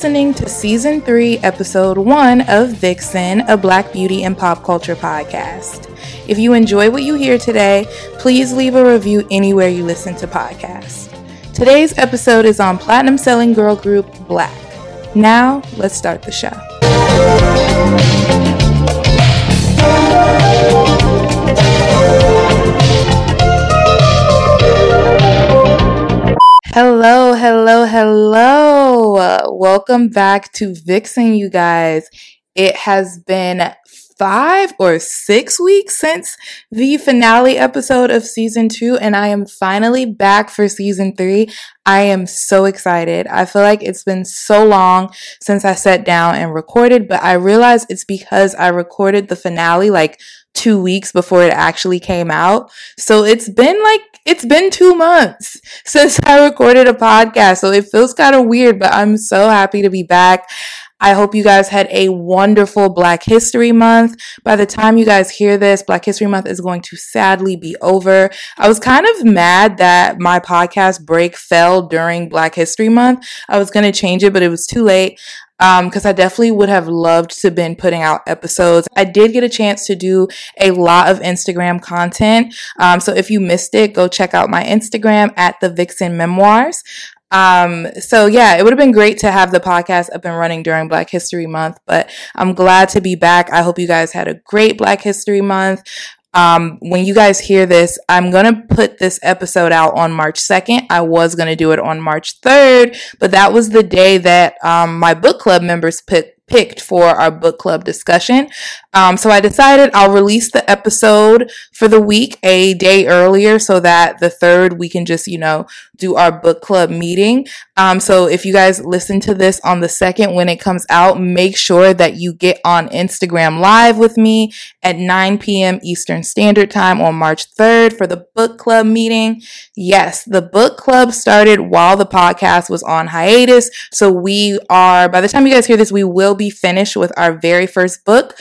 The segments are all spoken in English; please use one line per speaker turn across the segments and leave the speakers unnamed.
listening to Season 3, Episode 1 of Vixen, a Black Beauty and Pop Culture podcast. If you enjoy what you hear today, please leave a review anywhere you listen to podcasts. Today's episode is on platinum selling girl group Blaque. Now, let's start the show. Hello, hello, hello. Welcome back to Vixen, you guys. It has been five or six weeks since the finale episode of season two, and I am finally back for season three. I am so excited. I feel like it's been so long since I sat down and recorded, but I realize it's because I recorded the finale like two weeks before it actually came out. So it's been like, it's been two months since I recorded a podcast. So it feels kind of weird, but I'm so happy to be back. I hope you guys had a wonderful Black History Month. By the time you guys hear this, Black History Month is going to sadly be over. I was kind of mad that my podcast break fell during Black History Month. I was going to change it, but it was too late Um, because um, I definitely would have loved to been putting out episodes. I did get a chance to do a lot of Instagram content. Um, so if you missed it, go check out my Instagram at the Vixen Memoirs. Um, so yeah, it would have been great to have the podcast up and running during Black History Month, but I'm glad to be back. I hope you guys had a great Black History Month. Um, when you guys hear this, I'm going to put this episode out on March 2nd. I was going to do it on March 3rd, but that was the day that, um, my book club members put, picked for our book club discussion. Um, so I decided I'll release the episode for the week a day earlier so that the third we can just, you know, do our book club meeting. Um, so if you guys listen to this on the second when it comes out, make sure that you get on Instagram live with me at 9 p.m. Eastern Standard Time on March 3rd for the book club meeting. Yes, the book club started while the podcast was on hiatus. So we are, by the time you guys hear this, we will be finished with our very first book.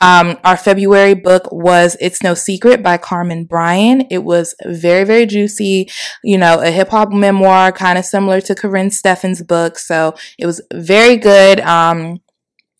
Um, our February book was It's No Secret by Carmen Bryan. It was very, very juicy, you know, a hip hop memoir, kind of similar to Karrine Steffans' book. So it was very good. Um,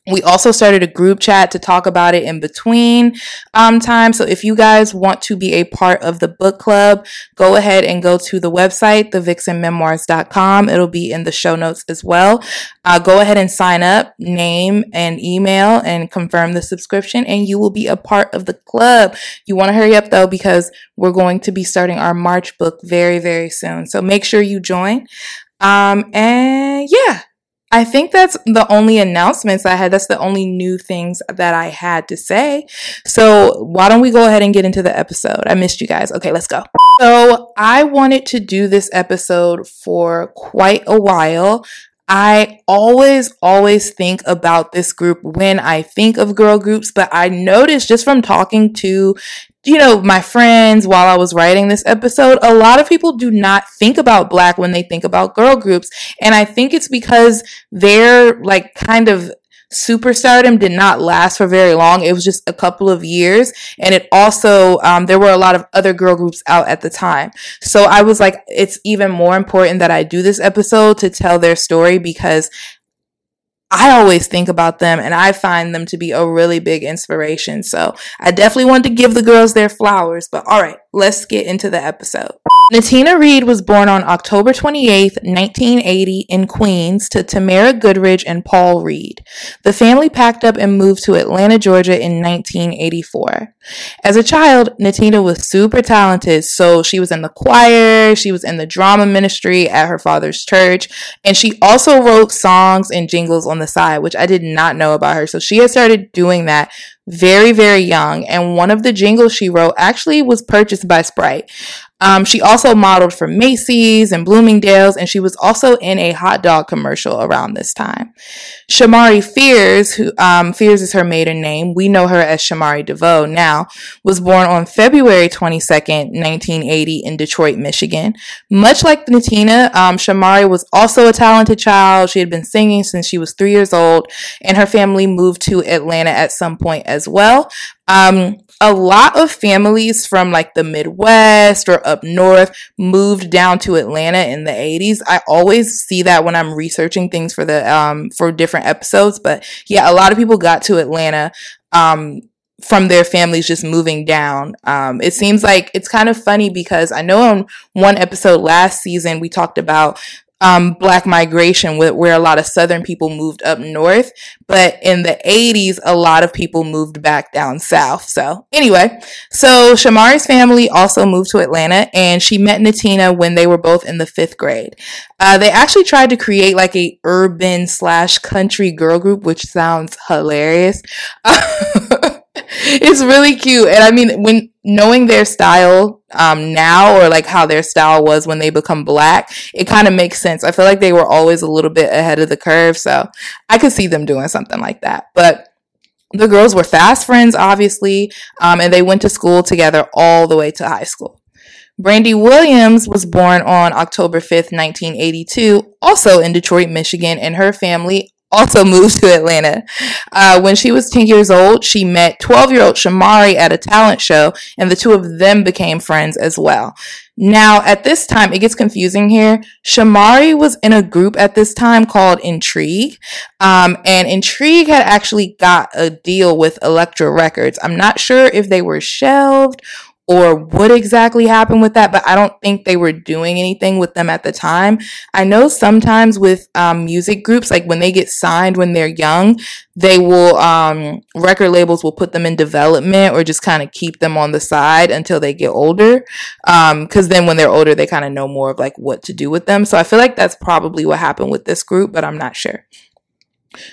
we also started a group chat to talk about it in between um, time. So if you guys want to be a part of the book club, go ahead and go to the website, thevixenmemoirs.com. It'll be in the show notes as well. Uh, go ahead and sign up, name and email and confirm the subscription and you will be a part of the club. You want to hurry up though because we're going to be starting our March book very, very soon. So make sure you join. Um, and yeah, I think that's the only announcements I had. That's the only new things that I had to say. So why don't we go ahead and get into the episode? I missed you guys. Okay, let's go. So I wanted to do this episode for quite a while. I always, always think about this group when I think of girl groups, but I noticed just from talking to you know, my friends while I was writing this episode, a lot of people do not think about Blaque when they think about girl groups. And I think it's because their like kind of superstardom did not last for very long. It was just a couple of years. And it also, um, there were a lot of other girl groups out at the time. So I was like, it's even more important that I do this episode to tell their story because I always think about them and I find them to be a really big inspiration. So I definitely want to give the girls their flowers. But all right, let's get into the episode. Natina Reed was born on October 28, 1980 in Queens to Tamara Goodridge and Paul Reed. The family packed up and moved to Atlanta, Georgia in 1984. As a child, Natina was super talented, so she was in the choir, she was in the drama ministry at her father's church, and she also wrote songs and jingles on the side, which I did not know about her. So she had started doing that very, very young. And one of the jingles she wrote actually was purchased by Sprite. Um, she also modeled for Macy's and Bloomingdale's, and she was also in a hot dog commercial around this time. Shamari Fears, who um, Fears is her maiden name, we know her as Shamari DeVoe now, was born on February 22nd, 1980, in Detroit, Michigan. Much like Natina, um, Shamari was also a talented child. She had been singing since she was three years old, and her family moved to Atlanta at some point as well. Um, a lot of families from like the Midwest or up north moved down to Atlanta in the 80s. I always see that when I'm researching things for the um for different episodes, but yeah, a lot of people got to Atlanta um from their families just moving down. Um, it seems like it's kind of funny because I know on one episode last season we talked about um, black migration where, where a lot of southern people moved up north. But in the 80s a lot of people moved back down south. So anyway so shamari's family also moved to atlanta and she met natina when they were both in the fifth grade. Uh, they actually tried to create like a urban slash country girl group which sounds hilarious. It's really cute. And I mean, when knowing their style um, now or like how their style was when they become Blaque, it kind of makes sense. I feel like they were always a little bit ahead of the curve. So I could see them doing something like that. But the girls were fast friends, obviously, um, and they went to school together all the way to high school. Brandy Williams was born on October 5th, 1982, also in Detroit, Michigan, and her family also moved to Atlanta. Uh, when she was 10 years old, she met 12 year old Shamari at a talent show, and the two of them became friends as well. Now, at this time, it gets confusing here. Shamari was in a group at this time called Intrigue, um, and Intrigue had actually got a deal with Elektra Records. I'm not sure if they were shelved or what exactly happened with that, but I don't think they were doing anything with them at the time. I know sometimes with um, music groups, like when they get signed when they're young, they will, um, record labels will put them in development or just kind of keep them on the side until they get older. Um, cause then when they're older, they kind of know more of like what to do with them. So I feel like that's probably what happened with this group, but I'm not sure.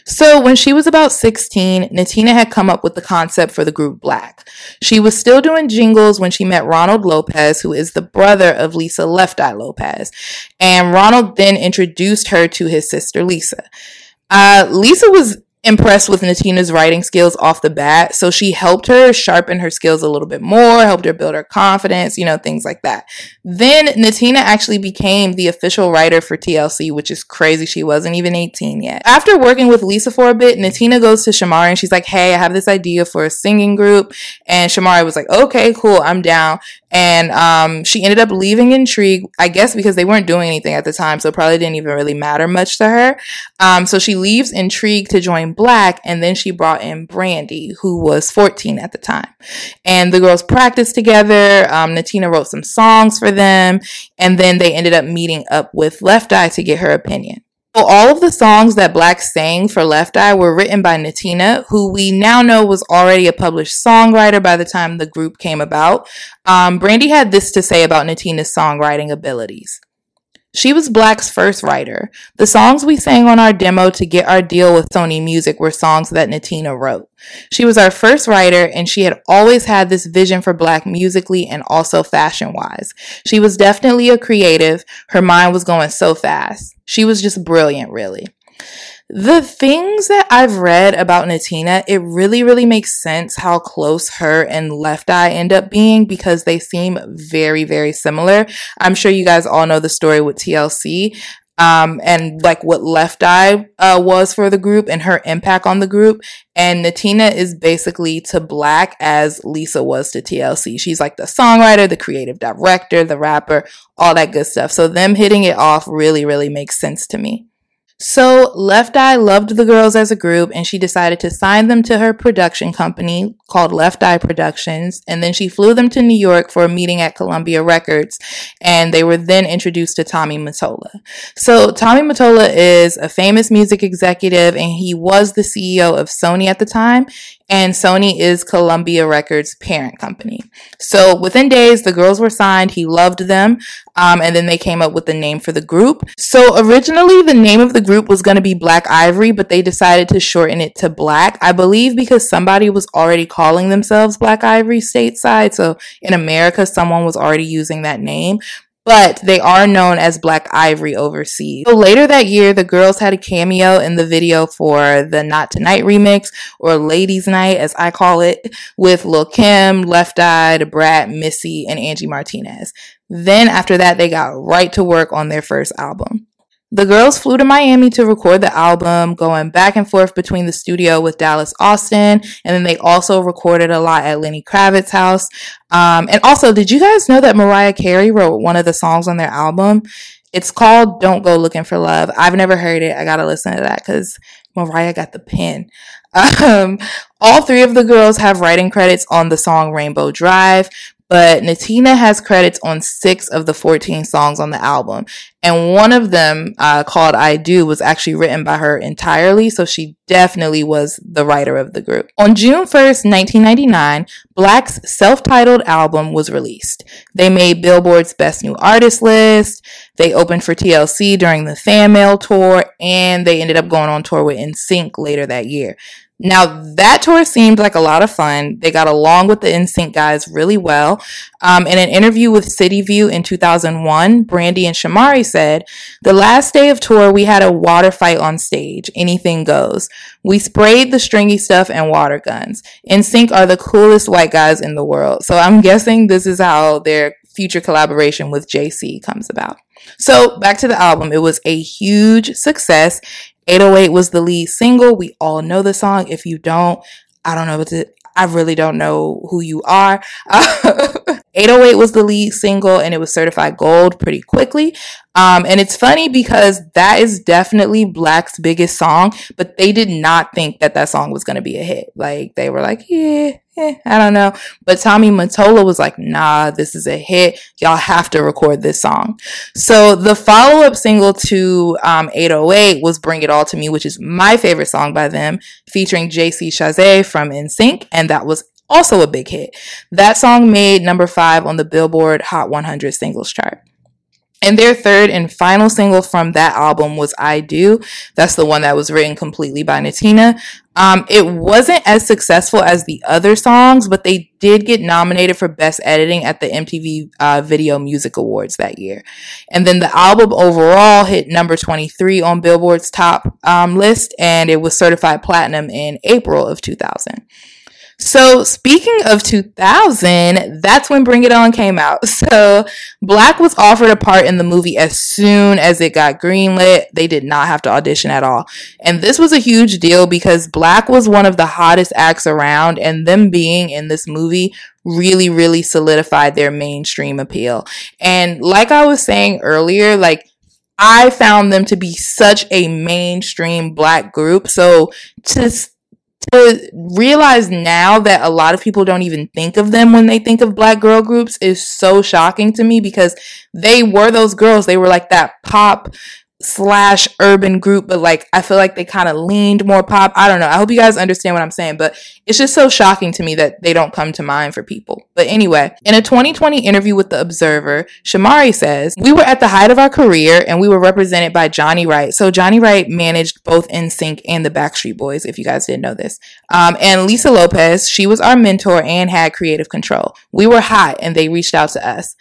So, when she was about 16, Natina had come up with the concept for the group Blaque. She was still doing jingles when she met Ronald Lopez, who is the brother of Lisa Left Eye Lopez. And Ronald then introduced her to his sister Lisa. Uh, Lisa was impressed with Natina's writing skills off the bat. So she helped her sharpen her skills a little bit more, helped her build her confidence, you know, things like that. Then Natina actually became the official writer for TLC, which is crazy. She wasn't even 18 yet. After working with Lisa for a bit, Natina goes to Shamari and she's like, Hey, I have this idea for a singing group. And Shamari was like, Okay, cool. I'm down. And um, she ended up leaving Intrigue, I guess because they weren't doing anything at the time, so it probably didn't even really matter much to her. Um, so she leaves Intrigue to join Blaque, and then she brought in Brandy, who was 14 at the time. And the girls practiced together. Um, Natina wrote some songs for them, and then they ended up meeting up with Left Eye to get her opinion. All of the songs that Blaque sang for Left Eye were written by Natina, who we now know was already a published songwriter by the time the group came about. Um, Brandy had this to say about Natina's songwriting abilities. She was Blaque's first writer. The songs we sang on our demo to get our deal with Sony Music were songs that Natina wrote. She was our first writer and she had always had this vision for Blaque musically and also fashion wise. She was definitely a creative. Her mind was going so fast. She was just brilliant, really. The things that I've read about Natina, it really, really makes sense how close her and Left Eye end up being because they seem very, very similar. I'm sure you guys all know the story with TLC. Um, and like what Left Eye uh, was for the group and her impact on the group. And Natina is basically to Blaque as Lisa was to TLC. She's like the songwriter, the creative director, the rapper, all that good stuff. So them hitting it off really, really makes sense to me. So Left Eye loved the girls as a group and she decided to sign them to her production company called Left Eye Productions. And then she flew them to New York for a meeting at Columbia Records. And they were then introduced to Tommy Mottola. So Tommy Mottola is a famous music executive and he was the CEO of Sony at the time and Sony is Columbia Records' parent company. So within days, the girls were signed. He loved them. Um, and then they came up with the name for the group. So originally, the name of the group was going to be Black Ivory, but they decided to shorten it to Blaque. I believe because somebody was already calling themselves Black Ivory stateside. So in America, someone was already using that name but they are known as Black Ivory overseas. So later that year, the girls had a cameo in the video for the Not Tonight remix, or Ladies Night as I call it, with Lil Kim, Left Eye, Brat, Missy, and Angie Martinez. Then after that, they got right to work on their first album. The girls flew to Miami to record the album, going back and forth between the studio with Dallas Austin, and then they also recorded a lot at Lenny Kravitz's house. Um, and also, did you guys know that Mariah Carey wrote one of the songs on their album? It's called Don't Go Looking for Love. I've never heard it. I gotta listen to that because Mariah got the pen. Um, all three of the girls have writing credits on the song Rainbow Drive, but Natina has credits on six of the 14 songs on the album. And one of them, uh, called I Do, was actually written by her entirely, so she definitely was the writer of the group. On June 1st, 1999, Blaque's self titled album was released. They made Billboard's Best New Artist list, they opened for TLC during the Fan Mail tour, and they ended up going on tour with NSYNC later that year. Now that tour seemed like a lot of fun. They got along with the NSYNC guys really well. Um, in an interview with City View in 2001, Brandy and Shamari said, "The last day of tour, we had a water fight on stage. Anything goes. We sprayed the stringy stuff and water guns. NSYNC are the coolest white guys in the world. So I'm guessing this is how their future collaboration with JC comes about." So back to the album. It was a huge success 808 was the lead single. We all know the song. If you don't, I don't know what to, I really don't know who you are. 808 was the lead single and it was certified gold pretty quickly. Um, and it's funny because that is definitely Blaque's biggest song, but they did not think that that song was going to be a hit. Like they were like, yeah, eh, I don't know. But Tommy Mottola was like, nah, this is a hit. Y'all have to record this song. So the follow up single to um, 808 was Bring It All to Me, which is my favorite song by them, featuring JC Chasez from NSYNC. And that was also a big hit. That song made number five on the Billboard Hot 100 singles chart. And their third and final single from that album was I Do. That's the one that was written completely by Natina. Um, it wasn't as successful as the other songs, but they did get nominated for Best Editing at the MTV uh, Video Music Awards that year. And then the album overall hit number 23 on Billboard's top um, list, and it was certified platinum in April of 2000. So speaking of 2000, that's when Bring It On came out. So Blaque was offered a part in the movie as soon as it got greenlit. They did not have to audition at all. And this was a huge deal because Blaque was one of the hottest acts around and them being in this movie really, really solidified their mainstream appeal. And like I was saying earlier, like I found them to be such a mainstream black group. So to to realize now that a lot of people don't even think of them when they think of black girl groups is so shocking to me because they were those girls. They were like that pop slash urban group, but like I feel like they kind of leaned more pop. I don't know. I hope you guys understand what I'm saying, but it's just so shocking to me that they don't come to mind for people. But anyway, in a 2020 interview with The Observer, Shamari says, We were at the height of our career and we were represented by Johnny Wright. So Johnny Wright managed both NSYNC and the Backstreet Boys, if you guys didn't know this. Um, and Lisa Lopez, she was our mentor and had creative control. We were hot and they reached out to us.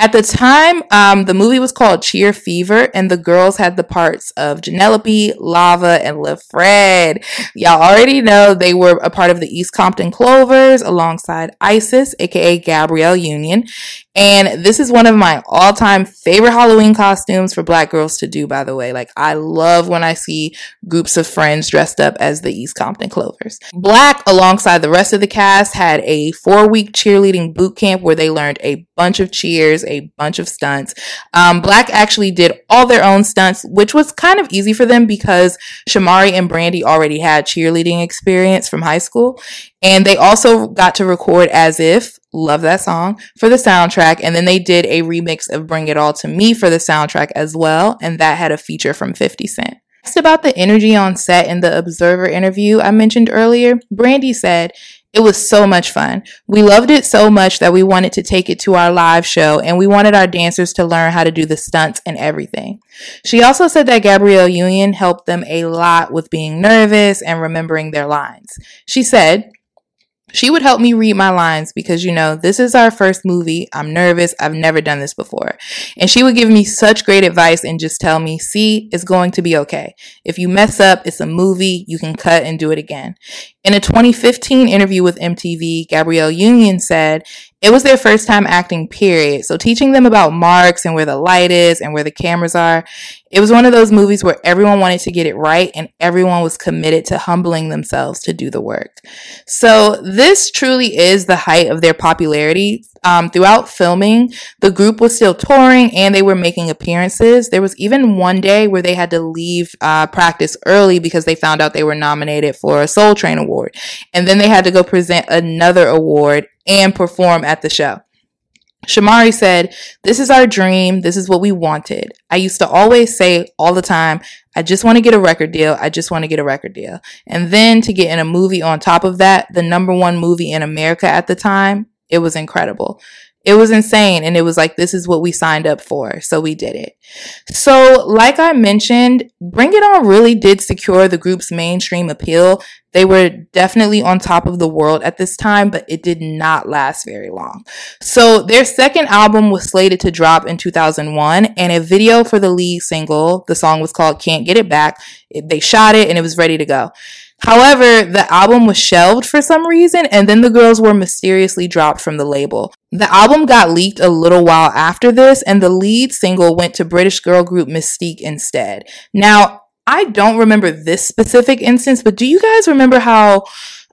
At the time, um, the movie was called Cheer Fever, and the girls had the parts of Jenelope, Lava, and LaFred. Y'all already know they were a part of the East Compton Clovers alongside Isis, aka Gabrielle Union. And this is one of my all time favorite Halloween costumes for black girls to do, by the way. Like, I love when I see groups of friends dressed up as the East Compton Clovers. Blaque, alongside the rest of the cast, had a four week cheerleading boot camp where they learned a bunch of cheers, a bunch of stunts. Um, Blaque actually did all their own stunts, which was kind of easy for them because Shamari and Brandy already had cheerleading experience from high school. And they also got to record As If, love that song, for the soundtrack. And then they did a remix of Bring It All to Me for the soundtrack as well. And that had a feature from 50 Cent. Next about the energy on set in the Observer interview I mentioned earlier, Brandy said, it was so much fun. We loved it so much that we wanted to take it to our live show and we wanted our dancers to learn how to do the stunts and everything. She also said that Gabrielle Union helped them a lot with being nervous and remembering their lines. She said, she would help me read my lines because, you know, this is our first movie. I'm nervous. I've never done this before. And she would give me such great advice and just tell me, see, it's going to be okay. If you mess up, it's a movie. You can cut and do it again. In a 2015 interview with MTV, Gabrielle Union said, It was their first time acting, period. So teaching them about marks and where the light is and where the cameras are. It was one of those movies where everyone wanted to get it right and everyone was committed to humbling themselves to do the work. So this truly is the height of their popularity. Um, throughout filming, the group was still touring and they were making appearances. There was even one day where they had to leave uh, practice early because they found out they were nominated for a Soul Train Award. And then they had to go present another award and perform at the show. Shamari said, This is our dream. This is what we wanted. I used to always say all the time, I just want to get a record deal. I just want to get a record deal. And then to get in a movie on top of that, the number one movie in America at the time, it was incredible. It was insane. And it was like, this is what we signed up for. So we did it. So, like I mentioned, Bring It On really did secure the group's mainstream appeal. They were definitely on top of the world at this time, but it did not last very long. So, their second album was slated to drop in 2001, and a video for the lead single, the song was called Can't Get It Back, they shot it and it was ready to go. However, the album was shelved for some reason, and then the girls were mysteriously dropped from the label. The album got leaked a little while after this, and the lead single went to British girl group Mis-Teeq instead. Now, I don't remember this specific instance, but do you guys remember how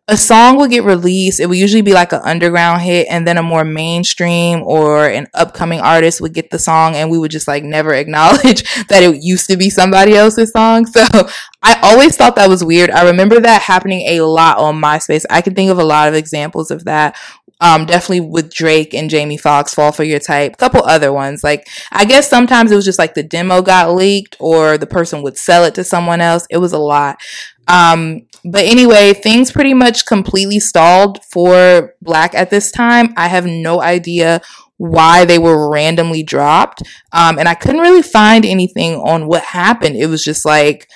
a song would get released. It would usually be like an underground hit, and then a more mainstream or an upcoming artist would get the song, and we would just like never acknowledge that it used to be somebody else's song. So I always thought that was weird. I remember that happening a lot on MySpace. I can think of a lot of examples of that. Um, definitely with Drake and Jamie Foxx, Fall for Your Type, a couple other ones. Like, I guess sometimes it was just like the demo got leaked or the person would sell it to someone else. It was a lot. Um, but anyway, things pretty much completely stalled for Blaque at this time. I have no idea why they were randomly dropped. Um, and I couldn't really find anything on what happened. It was just like,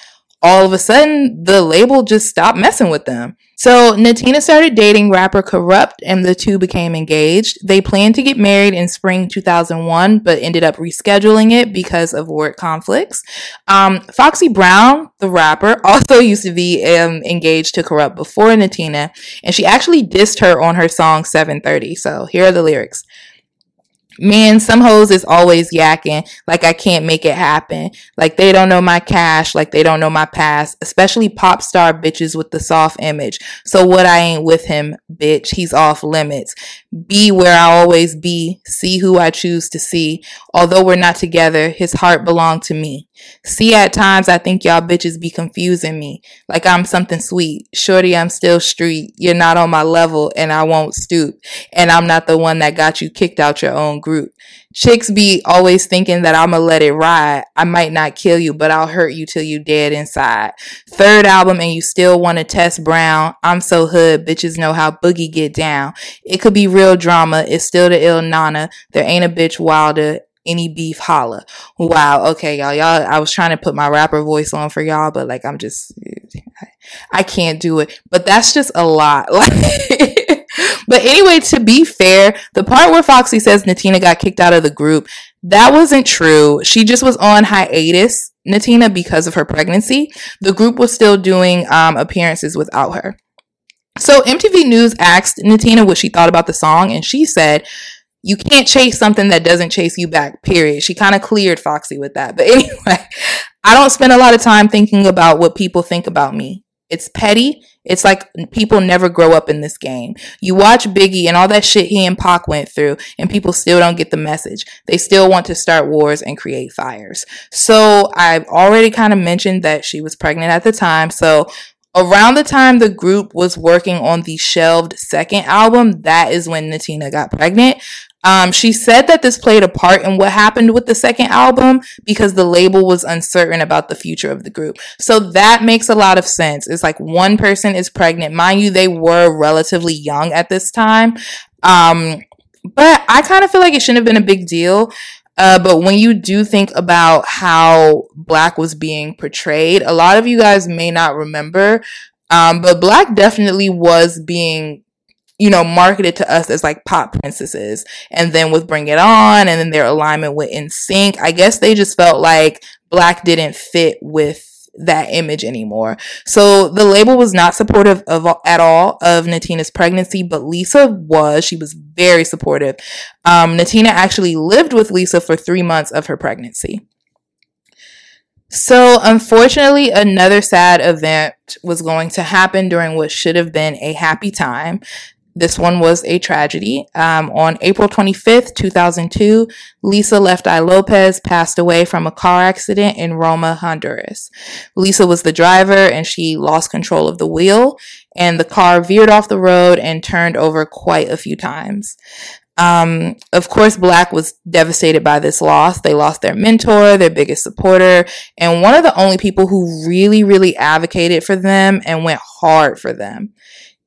all of a sudden the label just stopped messing with them. So Natina started dating rapper Kurupt and the two became engaged. They planned to get married in spring 2001, but ended up rescheduling it because of work conflicts. Um, Foxy Brown, the rapper, also used to be um, engaged to Kurupt before Natina, and she actually dissed her on her song 730. So here are the lyrics. Man, some hoes is always yakking like I can't make it happen. Like they don't know my cash, like they don't know my past, especially pop star bitches with the soft image. So what I ain't with him, bitch, he's off limits. Be where I always be, see who I choose to see. Although we're not together, his heart belonged to me. See, at times I think y'all bitches be confusing me. Like I'm something sweet. Shorty, I'm still street. You're not on my level and I won't stoop. And I'm not the one that got you kicked out your own group. Chicks be always thinking that I'ma let it ride. I might not kill you, but I'll hurt you till you dead inside. Third album and you still wanna test Brown. I'm so hood, bitches know how boogie get down. It could be real drama. It's still the ill nana. There ain't a bitch wilder any beef holla. Wow. Okay, y'all. Y'all, I was trying to put my rapper voice on for y'all, but like, I'm just, I can't do it. But that's just a lot. but anyway, to be fair, the part where Foxy says Natina got kicked out of the group, that wasn't true. She just was on hiatus, Natina, because of her pregnancy. The group was still doing um, appearances without her. So MTV News asked Natina what she thought about the song, and she said, you can't chase something that doesn't chase you back, period. She kind of cleared Foxy with that. But anyway, I don't spend a lot of time thinking about what people think about me. It's petty. It's like people never grow up in this game. You watch Biggie and all that shit he and Pac went through, and people still don't get the message. They still want to start wars and create fires. So I've already kind of mentioned that she was pregnant at the time. So around the time the group was working on the shelved second album, that is when Natina got pregnant. Um, she said that this played a part in what happened with the second album because the label was uncertain about the future of the group. So that makes a lot of sense. It's like one person is pregnant. Mind you, they were relatively young at this time. Um, but I kind of feel like it shouldn't have been a big deal. Uh, but when you do think about how Blaque was being portrayed, a lot of you guys may not remember. Um, but Blaque definitely was being you know, marketed to us as like pop princesses. And then with Bring It On and then their alignment with NSYNC, I guess they just felt like black didn't fit with that image anymore. So the label was not supportive of at all of Natina's pregnancy, but Lisa was. She was very supportive. Um, Natina actually lived with Lisa for three months of her pregnancy. So, unfortunately, another sad event was going to happen during what should have been a happy time. This one was a tragedy. Um, on April 25th, 2002, Lisa Left Eye Lopez passed away from a car accident in Roma, Honduras. Lisa was the driver and she lost control of the wheel, and the car veered off the road and turned over quite a few times. Um, of course, Blaque was devastated by this loss. They lost their mentor, their biggest supporter, and one of the only people who really, really advocated for them and went hard for them.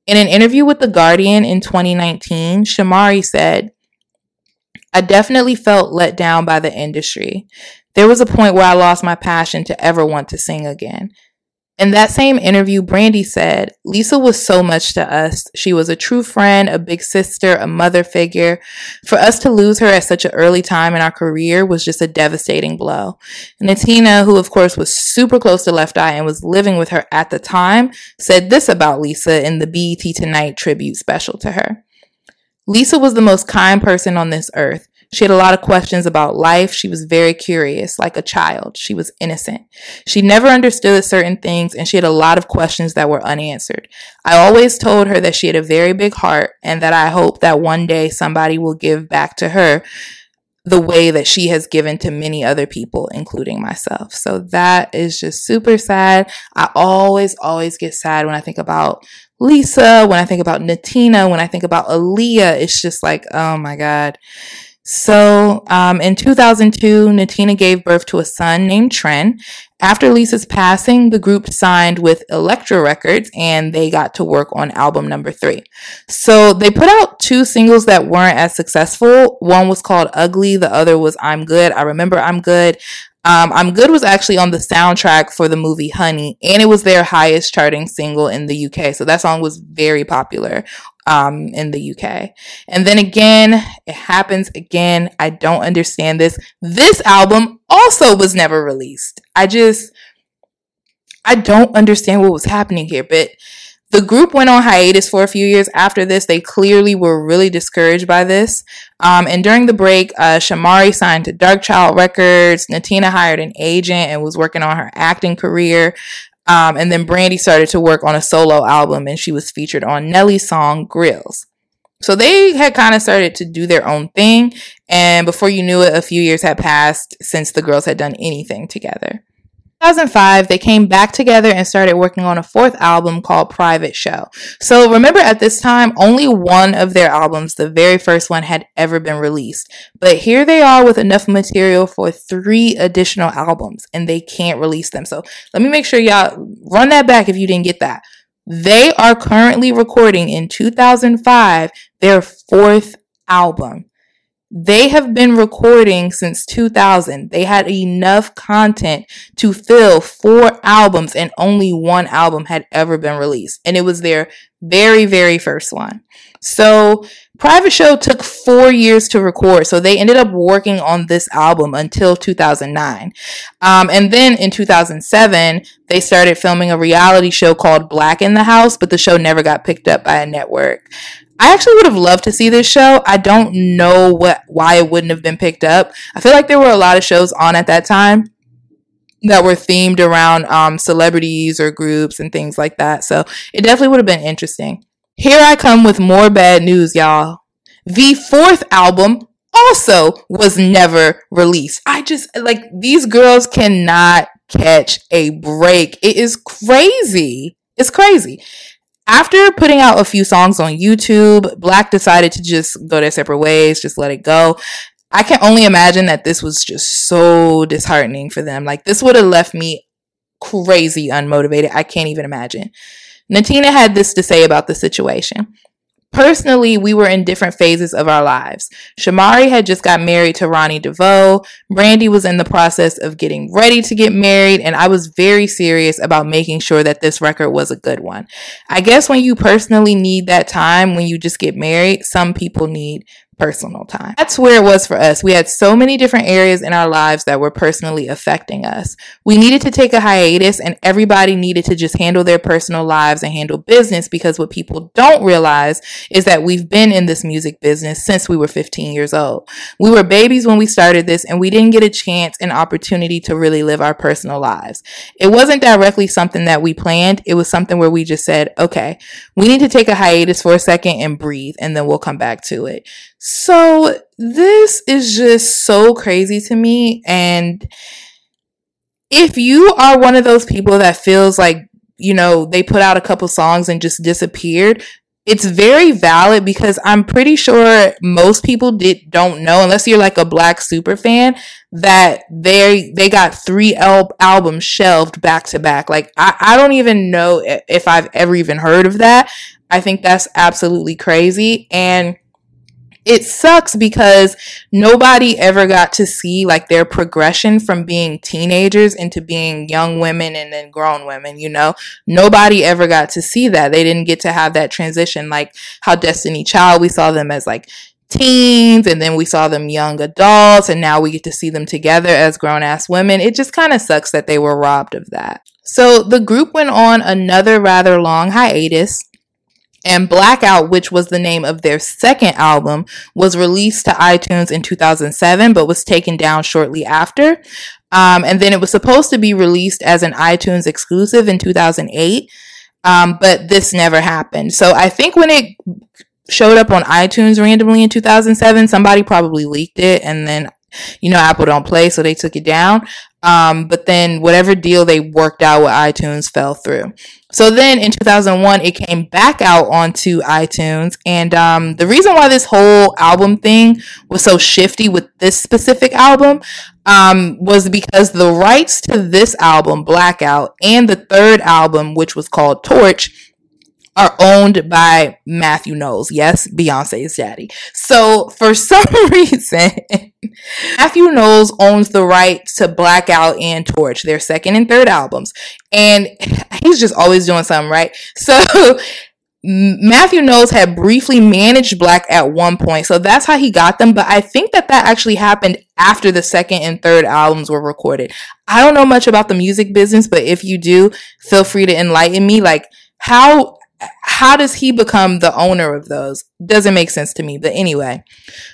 In an interview with The Guardian in 2019, Shamari said, I definitely felt let down by the industry. There was a point where I lost my passion to ever want to sing again. In that same interview, Brandy said, Lisa was so much to us. She was a true friend, a big sister, a mother figure. For us to lose her at such an early time in our career was just a devastating blow. Natina, who of course was super close to Left Eye and was living with her at the time, said this about Lisa in the BET Tonight tribute special to her. Lisa was the most kind person on this earth. She had a lot of questions about life. She was very curious, like a child. She was innocent. She never understood certain things and she had a lot of questions that were unanswered. I always told her that she had a very big heart and that I hope that one day somebody will give back to her the way that she has given to many other people, including myself. So that is just super sad. I always, always get sad when I think about Lisa, when I think about Natina, when I think about Aaliyah. It's just like, oh my God. So, um, in 2002, Natina gave birth to a son named Tren. After Lisa's passing, the group signed with Elektra Records and they got to work on album number three. So, they put out two singles that weren't as successful. One was called Ugly, the other was I'm Good. I remember I'm Good. Um, I'm Good was actually on the soundtrack for the movie Honey, and it was their highest charting single in the UK. So that song was very popular um, in the UK. And then again, it happens again. I don't understand this. This album also was never released. I just, I don't understand what was happening here, but the group went on hiatus for a few years after this. They clearly were really discouraged by this. Um, and during the break, uh, Shamari signed to Darkchild Records. Natina hired an agent and was working on her acting career. Um, and then Brandy started to work on a solo album and she was featured on Nelly's song Grillz. So they had kind of started to do their own thing. And before you knew it, a few years had passed since the girls had done anything together. 2005, they came back together and started working on a fourth album called Private Show. So remember at this time, only one of their albums, the very first one, had ever been released. But here they are with enough material for three additional albums and they can't release them. So let me make sure y'all run that back if you didn't get that. They are currently recording in 2005 their fourth album. They have been recording since 2000. They had enough content to fill four albums and only one album had ever been released. And it was their very, very first one. So Private Show took four years to record. So they ended up working on this album until 2009. Um, and then in 2007, they started filming a reality show called Blaque in the House, but the show never got picked up by a network. I actually would have loved to see this show. I don't know what why it wouldn't have been picked up. I feel like there were a lot of shows on at that time that were themed around um, celebrities or groups and things like that. So it definitely would have been interesting. Here I come with more bad news, y'all. The fourth album also was never released. I just like these girls cannot catch a break. It is crazy. It's crazy. After putting out a few songs on YouTube, Blaque decided to just go their separate ways, just let it go. I can only imagine that this was just so disheartening for them. Like, this would have left me crazy unmotivated. I can't even imagine. Natina had this to say about the situation. Personally, we were in different phases of our lives. Shamari had just got married to Ronnie DeVoe. Brandy was in the process of getting ready to get married, and I was very serious about making sure that this record was a good one. I guess when you personally need that time when you just get married, some people need personal time. That's where it was for us. We had so many different areas in our lives that were personally affecting us. We needed to take a hiatus and everybody needed to just handle their personal lives and handle business because what people don't realize is that we've been in this music business since we were 15 years old. We were babies when we started this and we didn't get a chance and opportunity to really live our personal lives. It wasn't directly something that we planned. It was something where we just said, okay, we need to take a hiatus for a second and breathe and then we'll come back to it. So this is just so crazy to me. And if you are one of those people that feels like, you know, they put out a couple songs and just disappeared, it's very valid because I'm pretty sure most people did don't know unless you're like a Blaque super fan that they they got three el- albums shelved back to back. Like I, I don't even know if I've ever even heard of that. I think that's absolutely crazy and it sucks because nobody ever got to see like their progression from being teenagers into being young women and then grown women, you know? Nobody ever got to see that. They didn't get to have that transition like how Destiny Child, we saw them as like teens and then we saw them young adults and now we get to see them together as grown ass women. It just kind of sucks that they were robbed of that. So the group went on another rather long hiatus and Blaque Out, which was the name of their second album, was released to iTunes in 2007, but was taken down shortly after. Um, and then it was supposed to be released as an iTunes exclusive in 2008, um, but this never happened. So I think when it showed up on iTunes randomly in 2007, somebody probably leaked it, and then you know Apple don't play, so they took it down. Um, but then whatever deal they worked out with iTunes fell through. So then in 2001, it came back out onto iTunes. And um, the reason why this whole album thing was so shifty with this specific album um, was because the rights to this album, Blaque Out, and the third album, which was called Torch, are owned by Matthew Knowles. Yes, Beyonce's daddy. So for some reason, Matthew Knowles owns the rights to Blaque Out and Torch, their second and third albums. And he's just always doing something, right? So Matthew Knowles had briefly managed Blaque at one point, so that's how he got them. But I think that that actually happened after the second and third albums were recorded. I don't know much about the music business, but if you do, feel free to enlighten me. Like, how how does he become the owner of those? Doesn't make sense to me. But anyway,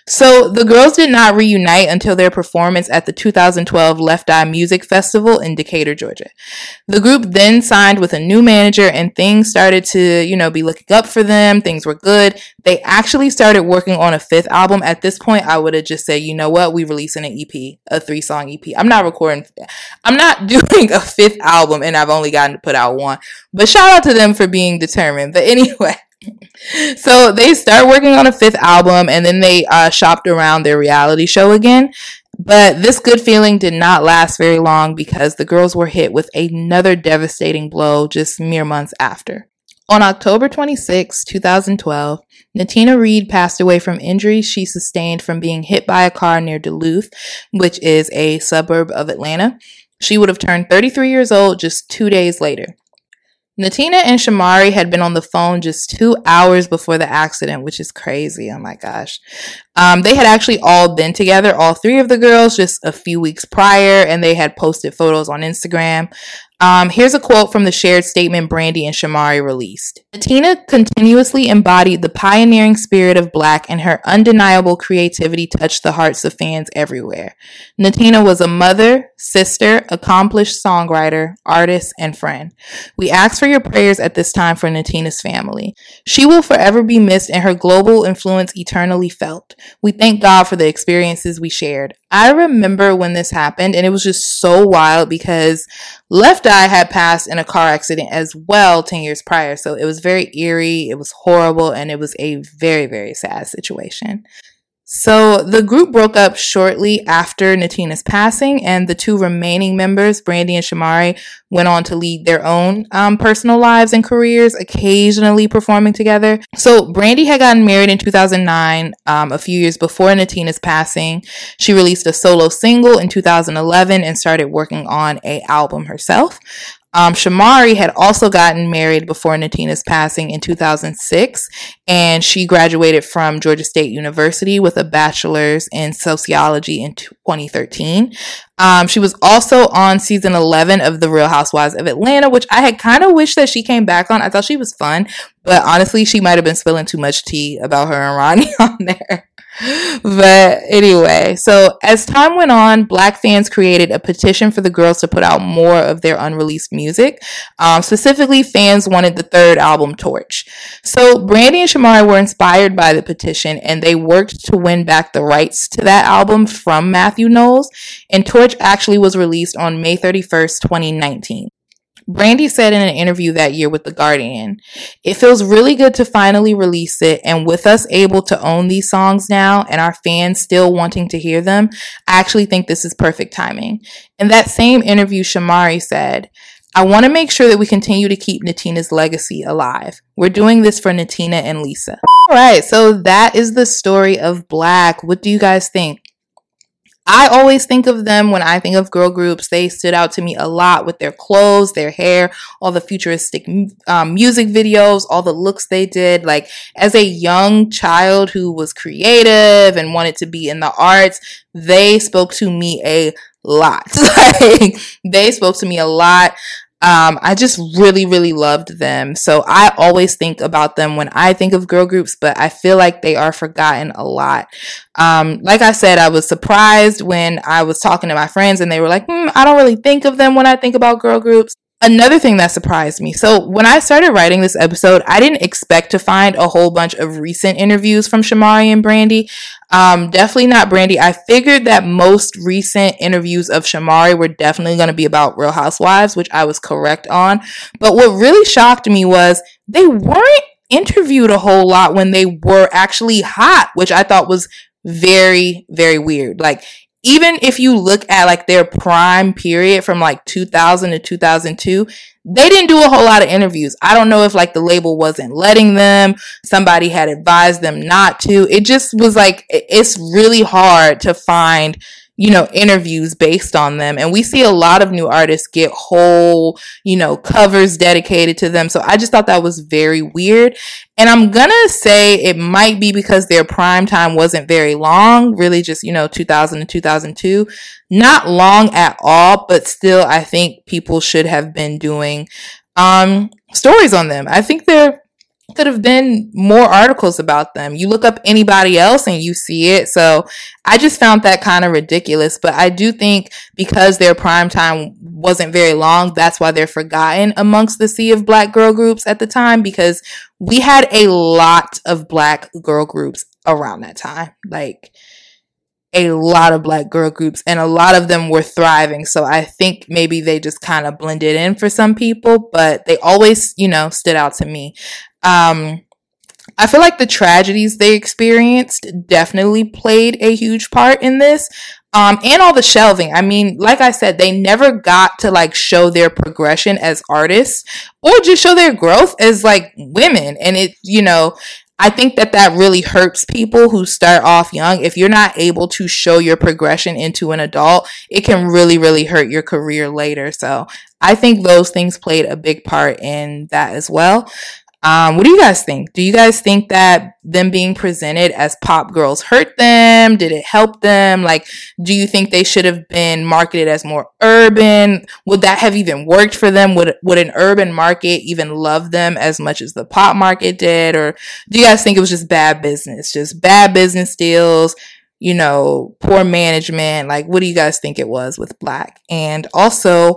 so the girls did not reunite until their performance at the 2012 Left Eye Music Festival in Decatur, Georgia. The group then signed with a new manager and things started to, you know, be looking up for them. Things were good. They actually started working on a fifth album. At this point, I would have just said, you know what? We releasing an EP, a three song EP. I'm not recording, I'm not doing a fifth album and I've only gotten to put out one. But shout out to them for being determined. But anyway. so they start working on a fifth album and then they uh, shopped around their reality show again. But this good feeling did not last very long because the girls were hit with another devastating blow just mere months after. On October 26, 2012, Natina Reed passed away from injuries she sustained from being hit by a car near Duluth, which is a suburb of Atlanta. She would have turned 33 years old just two days later. Natina and Shamari had been on the phone just two hours before the accident, which is crazy. Oh my gosh. Um, they had actually all been together, all three of the girls, just a few weeks prior, and they had posted photos on Instagram. Um, here's a quote from the shared statement Brandy and Shamari released. Tina continuously embodied the pioneering spirit of Blaque, and her undeniable creativity touched the hearts of fans everywhere. Natina was a mother, sister, accomplished songwriter, artist, and friend. We ask for your prayers at this time for Natina's family. She will forever be missed and her global influence eternally felt. We thank God for the experiences we shared. I remember when this happened, and it was just so wild because Left Eye had passed in a car accident as well 10 years prior. So it was very eerie, it was horrible, and it was a very, very sad situation. So the group broke up shortly after Natina's passing, and the two remaining members, Brandy and Shamari, went on to lead their own um, personal lives and careers, occasionally performing together. So Brandy had gotten married in 2009, um, a few years before Natina's passing. She released a solo single in 2011 and started working on a album herself. Um, Shamari had also gotten married before Natina's passing in 2006, and she graduated from Georgia State University with a bachelor's in sociology in 2013. Um, she was also on season 11 of The Real Housewives of Atlanta, which I had kind of wished that she came back on. I thought she was fun, but honestly, she might have been spilling too much tea about her and Ronnie on there but anyway, so as time went on, Blaque fans created a petition for the girls to put out more of their unreleased music. Um, specifically, fans wanted the third album, Torch. So Brandy and Shamari were inspired by the petition and they worked to win back the rights to that album from Matthew Knowles. And Torch actually was released on May 31st, 2019. Brandi said in an interview that year with The Guardian, it feels really good to finally release it. And with us able to own these songs now and our fans still wanting to hear them, I actually think this is perfect timing. In that same interview, Shamari said, I want to make sure that we continue to keep Natina's legacy alive. We're doing this for Natina and Lisa. All right, so that is the story of Blaque. What do you guys think? I always think of them when I think of girl groups. They stood out to me a lot with their clothes, their hair, all the futuristic um, music videos, all the looks they did. Like, as a young child who was creative and wanted to be in the arts, they spoke to me a lot. like, they spoke to me a lot. Um, I just really, really loved them. So I always think about them when I think of girl groups, but I feel like they are forgotten a lot. Um, like I said, I was surprised when I was talking to my friends and they were like, hmm, I don't really think of them when I think about girl groups. Another thing that surprised me. So when I started writing this episode, I didn't expect to find a whole bunch of recent interviews from Shamari and Brandi. Um, definitely not Brandi. I figured that most recent interviews of Shamari were definitely going to be about Real Housewives, which I was correct on. But what really shocked me was they weren't interviewed a whole lot when they were actually hot, which I thought was very, very weird. Like even if you look at like their prime period from like 2000 to 2002, they didn't do a whole lot of interviews. I don't know if like the label wasn't letting them, somebody had advised them not to. It just was like, it's really hard to find you know, interviews based on them. And we see a lot of new artists get whole, you know, covers dedicated to them. So I just thought that was very weird. And I'm gonna say it might be because their prime time wasn't very long, really just, you know, 2000 to 2002. Not long at all, but still, I think people should have been doing um, stories on them. I think they're could have been more articles about them. You look up anybody else and you see it. So I just found that kind of ridiculous. But I do think because their prime time wasn't very long, that's why they're forgotten amongst the sea of black girl groups at the time because we had a lot of black girl groups around that time. Like, a lot of black girl groups and a lot of them were thriving. So I think maybe they just kind of blended in for some people, but they always, you know, stood out to me. Um, I feel like the tragedies they experienced definitely played a huge part in this. Um, and all the shelving. I mean, like I said, they never got to like show their progression as artists or just show their growth as like women. And it, you know, I think that that really hurts people who start off young. If you're not able to show your progression into an adult, it can really, really hurt your career later. So I think those things played a big part in that as well. Um, what do you guys think? Do you guys think that them being presented as pop girls hurt them? Did it help them? Like, do you think they should have been marketed as more urban? Would that have even worked for them? Would would an urban market even love them as much as the pop market did? Or do you guys think it was just bad business? Just bad business deals? You know, poor management? Like, what do you guys think it was with Blaque? And also,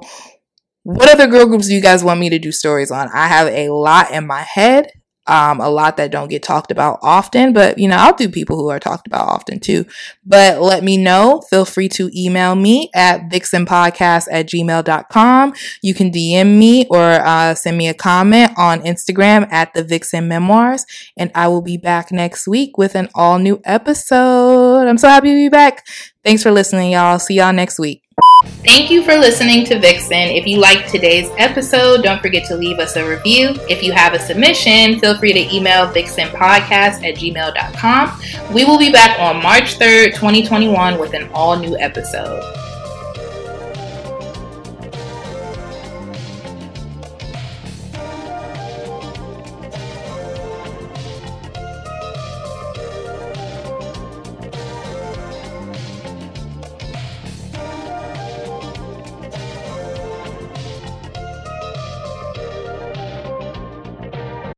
what other girl groups do you guys want me to do stories on? I have a lot in my head, um, a lot that don't get talked about often, but you know, I'll do people who are talked about often too. But let me know. Feel free to email me at vixenpodcast at gmail.com. You can DM me or uh, send me a comment on Instagram at the Vixen Memoirs, and I will be back next week with an all new episode. I'm so happy to be back. Thanks for listening, y'all. See y'all next week. Thank you for listening to Vixen. If you liked today's episode, don't forget to leave us a review. If you have a submission, feel free to email vixenpodcast at gmail.com. We will be back on March 3rd, 2021 with an all new episode.